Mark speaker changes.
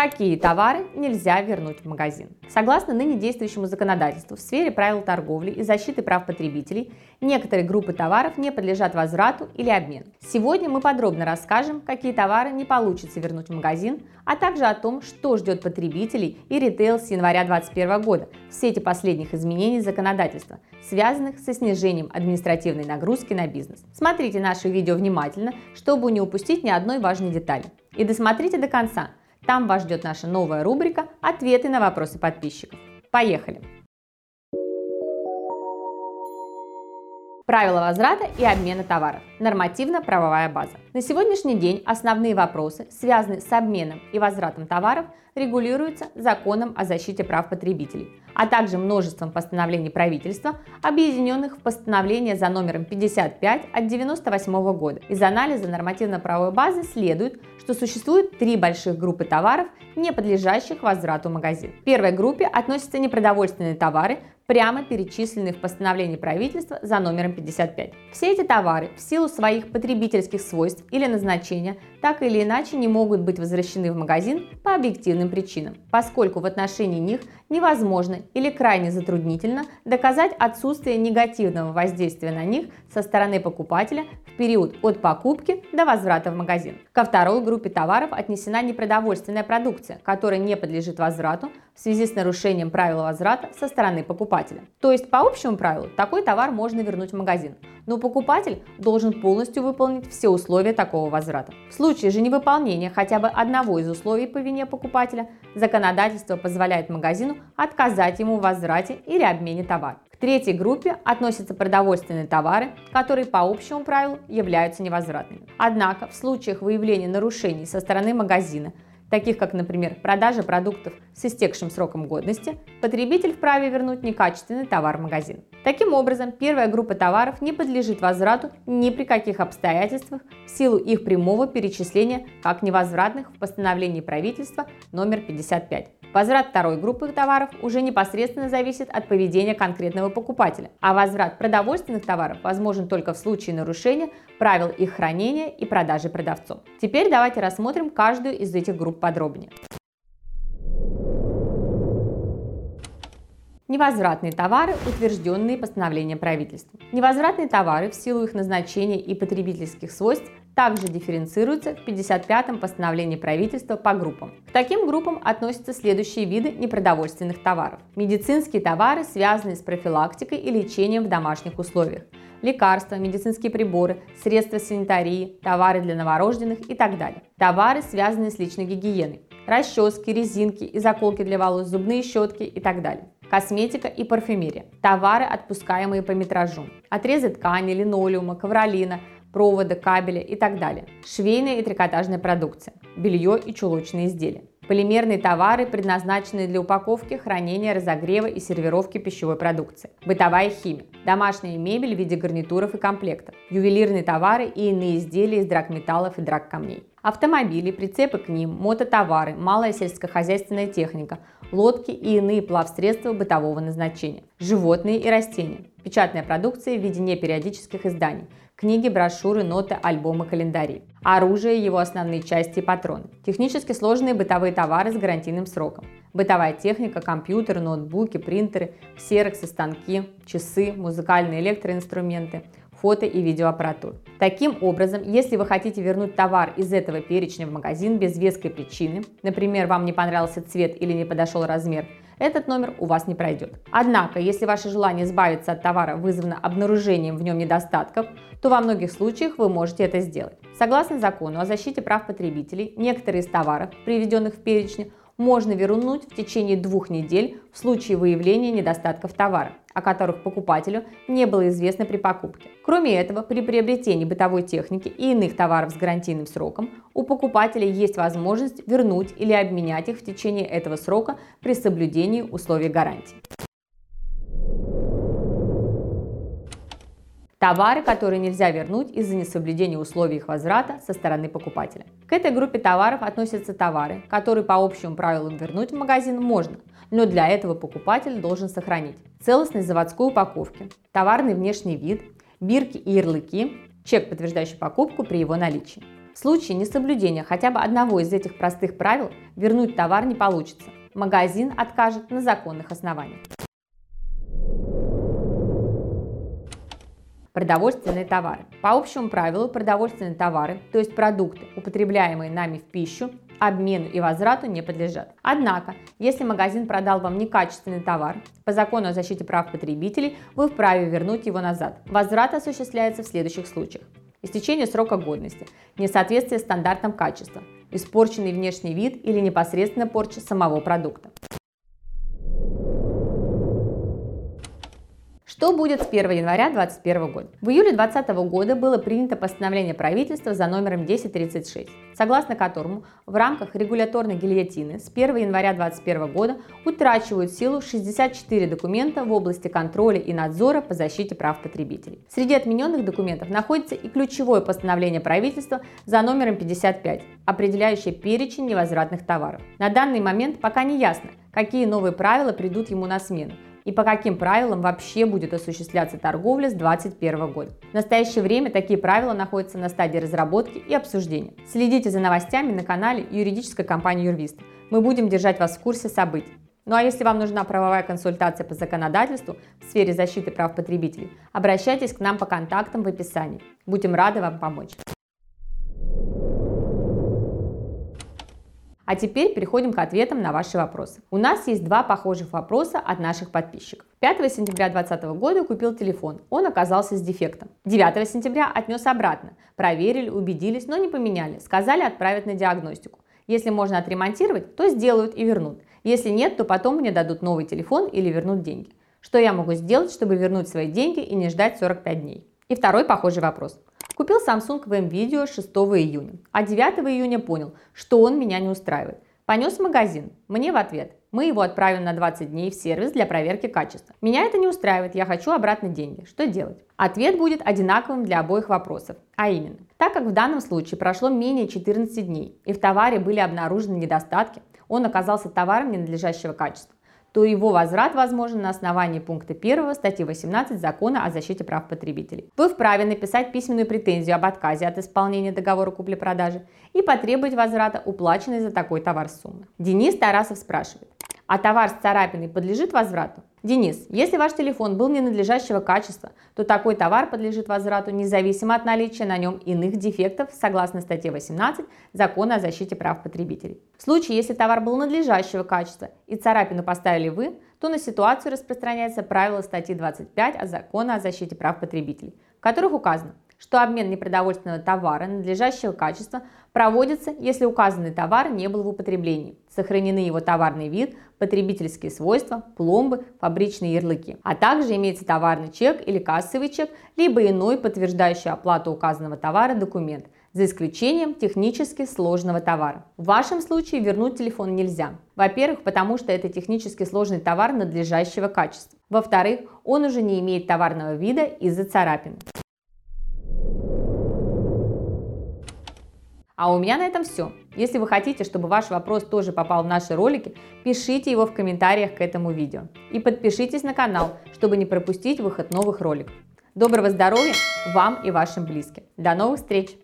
Speaker 1: Какие товары нельзя вернуть в магазин? Согласно ныне действующему законодательству в сфере правил торговли и защиты прав потребителей, некоторые группы товаров не подлежат возврату или обмену. Сегодня мы подробно расскажем, какие товары не получится вернуть в магазин, а также о том, что ждет потребителей и ритейл с января 2021 года в свете последних изменений законодательства, связанных со снижением административной нагрузки на бизнес. Смотрите наше видео внимательно, чтобы не упустить ни одной важной детали. И досмотрите до конца – там вас ждет наша новая рубрика «Ответы на вопросы подписчиков». Поехали! Правила возврата и обмена товаров. Нормативно-правовая база. На сегодняшний день основные вопросы, связанные с обменом и возвратом товаров, регулируются законом о защите прав потребителей, а также множеством постановлений правительства, объединенных в постановление за номером 55 от 1998 года. Из анализа нормативно-правовой базы следует, что существует три больших группы товаров, не подлежащих возврату в магазин. В первой группе относятся непродовольственные товары, прямо перечисленные в постановлении правительства за номером 55. Все эти товары в силу своих потребительских свойств или назначения так или иначе не могут быть возвращены в магазин по объективным причинам, поскольку в отношении них невозможно или крайне затруднительно доказать отсутствие негативного воздействия на них со стороны покупателя в период от покупки до возврата в магазин. Ко второй группе товаров отнесена непродовольственная продукция, которая не подлежит возврату в связи с нарушением правил возврата со стороны покупателя. То есть по общему правилу такой товар можно вернуть в магазин, но покупатель должен полностью выполнить все условия такого возврата. В случае же невыполнения хотя бы одного из условий по вине покупателя, законодательство позволяет магазину отказать ему в возврате или обмене товара. К третьей группе относятся продовольственные товары, которые по общему правилу являются невозвратными. Однако в случаях выявления нарушений со стороны магазина – таких как, например, продажа продуктов с истекшим сроком годности, потребитель вправе вернуть некачественный товар в магазин. Таким образом, первая группа товаров не подлежит возврату ни при каких обстоятельствах в силу их прямого перечисления как невозвратных в постановлении правительства номер 55. Возврат второй группы товаров уже непосредственно зависит от поведения конкретного покупателя, а возврат продовольственных товаров возможен только в случае нарушения правил их хранения и продажи продавцом. Теперь давайте рассмотрим каждую из этих групп подробнее. Невозвратные товары, утвержденные постановлением правительства. Невозвратные товары в силу их назначения и потребительских свойств также дифференцируются в 55-м постановлении правительства по группам. К таким группам относятся следующие виды непродовольственных товаров. Медицинские товары, связанные с профилактикой и лечением в домашних условиях. Лекарства, медицинские приборы, средства санитарии, товары для новорожденных и так далее. Товары, связанные с личной гигиеной. Расчески, резинки и заколки для волос, зубные щетки и так далее косметика и парфюмерия, товары, отпускаемые по метражу, отрезы ткани, линолеума, ковролина, провода, кабеля и так далее, швейная и трикотажная продукция, белье и чулочные изделия. Полимерные товары, предназначенные для упаковки, хранения, разогрева и сервировки пищевой продукции. Бытовая химия. Домашняя мебель в виде гарнитуров и комплектов. Ювелирные товары и иные изделия из драгметаллов и драгкамней. Автомобили, прицепы к ним, мототовары, малая сельскохозяйственная техника, лодки и иные плавсредства бытового назначения, животные и растения, печатная продукция в виде непериодических изданий, книги, брошюры, ноты, альбомы, календари, оружие, его основные части и патроны, технически сложные бытовые товары с гарантийным сроком, бытовая техника, компьютеры, ноутбуки, принтеры, ксероксы, станки, часы, музыкальные электроинструменты, фото и видеоаппаратур. Таким образом, если вы хотите вернуть товар из этого перечня в магазин без веской причины, например, вам не понравился цвет или не подошел размер, этот номер у вас не пройдет. Однако, если ваше желание избавиться от товара вызвано обнаружением в нем недостатков, то во многих случаях вы можете это сделать. Согласно закону о защите прав потребителей, некоторые из товаров, приведенных в перечне, можно вернуть в течение двух недель в случае выявления недостатков товара, о которых покупателю не было известно при покупке. Кроме этого, при приобретении бытовой техники и иных товаров с гарантийным сроком у покупателя есть возможность вернуть или обменять их в течение этого срока при соблюдении условий гарантии. Товары, которые нельзя вернуть из-за несоблюдения условий их возврата со стороны покупателя. К этой группе товаров относятся товары, которые по общим правилам вернуть в магазин можно, но для этого покупатель должен сохранить целостность заводской упаковки, товарный внешний вид, бирки и ярлыки, чек, подтверждающий покупку при его наличии. В случае несоблюдения хотя бы одного из этих простых правил вернуть товар не получится. Магазин откажет на законных основаниях. Продовольственные товары. По общему правилу продовольственные товары, то есть продукты, употребляемые нами в пищу, обмену и возврату не подлежат. Однако, если магазин продал вам некачественный товар, по закону о защите прав потребителей вы вправе вернуть его назад. Возврат осуществляется в следующих случаях. Истечение срока годности, несоответствие стандартам качества, испорченный внешний вид или непосредственно порча самого продукта. Что будет с 1 января 2021 года? В июле 2020 года было принято постановление правительства за номером 1036, согласно которому в рамках регуляторной гильотины с 1 января 2021 года утрачивают силу 64 документа в области контроля и надзора по защите прав потребителей. Среди отмененных документов находится и ключевое постановление правительства за номером 55, определяющее перечень невозвратных товаров. На данный момент пока не ясно, какие новые правила придут ему на смену, и по каким правилам вообще будет осуществляться торговля с 2021 года. В настоящее время такие правила находятся на стадии разработки и обсуждения. Следите за новостями на канале юридической компании Юрвист. Мы будем держать вас в курсе событий. Ну а если вам нужна правовая консультация по законодательству в сфере защиты прав потребителей, обращайтесь к нам по контактам в описании. Будем рады вам помочь. А теперь переходим к ответам на ваши вопросы. У нас есть два похожих вопроса от наших подписчиков. 5 сентября 2020 года купил телефон, он оказался с дефектом. 9 сентября отнес обратно, проверили, убедились, но не поменяли, сказали отправить на диагностику. Если можно отремонтировать, то сделают и вернут. Если нет, то потом мне дадут новый телефон или вернут деньги. Что я могу сделать, чтобы вернуть свои деньги и не ждать 45 дней? И второй похожий вопрос. Купил Samsung VM Video 6 июня, а 9 июня понял, что он меня не устраивает. Понес в магазин. Мне в ответ. Мы его отправим на 20 дней в сервис для проверки качества. Меня это не устраивает, я хочу обратно деньги. Что делать? Ответ будет одинаковым для обоих вопросов. А именно, так как в данном случае прошло менее 14 дней и в товаре были обнаружены недостатки, он оказался товаром ненадлежащего качества то его возврат возможен на основании пункта 1 статьи 18 Закона о защите прав потребителей. Вы вправе написать письменную претензию об отказе от исполнения договора купли-продажи и потребовать возврата уплаченной за такой товар суммы. Денис Тарасов спрашивает, а товар с царапиной подлежит возврату? Денис, если ваш телефон был ненадлежащего качества, то такой товар подлежит возврату независимо от наличия на нем иных дефектов согласно статье 18 Закона о защите прав потребителей. В случае, если товар был надлежащего качества и царапину поставили вы, то на ситуацию распространяется правило статьи 25 от Закона о защите прав потребителей, в которых указано, что обмен непродовольственного товара надлежащего качества проводится, если указанный товар не был в употреблении, сохранены его товарный вид, потребительские свойства, пломбы, фабричные ярлыки, а также имеется товарный чек или кассовый чек, либо иной подтверждающий оплату указанного товара документ, за исключением технически сложного товара. В вашем случае вернуть телефон нельзя. Во-первых, потому что это технически сложный товар надлежащего качества. Во-вторых, он уже не имеет товарного вида из-за царапины. А у меня на этом все. Если вы хотите, чтобы ваш вопрос тоже попал в наши ролики, пишите его в комментариях к этому видео. И подпишитесь на канал, чтобы не пропустить выход новых роликов. Доброго здоровья вам и вашим близким. До новых встреч!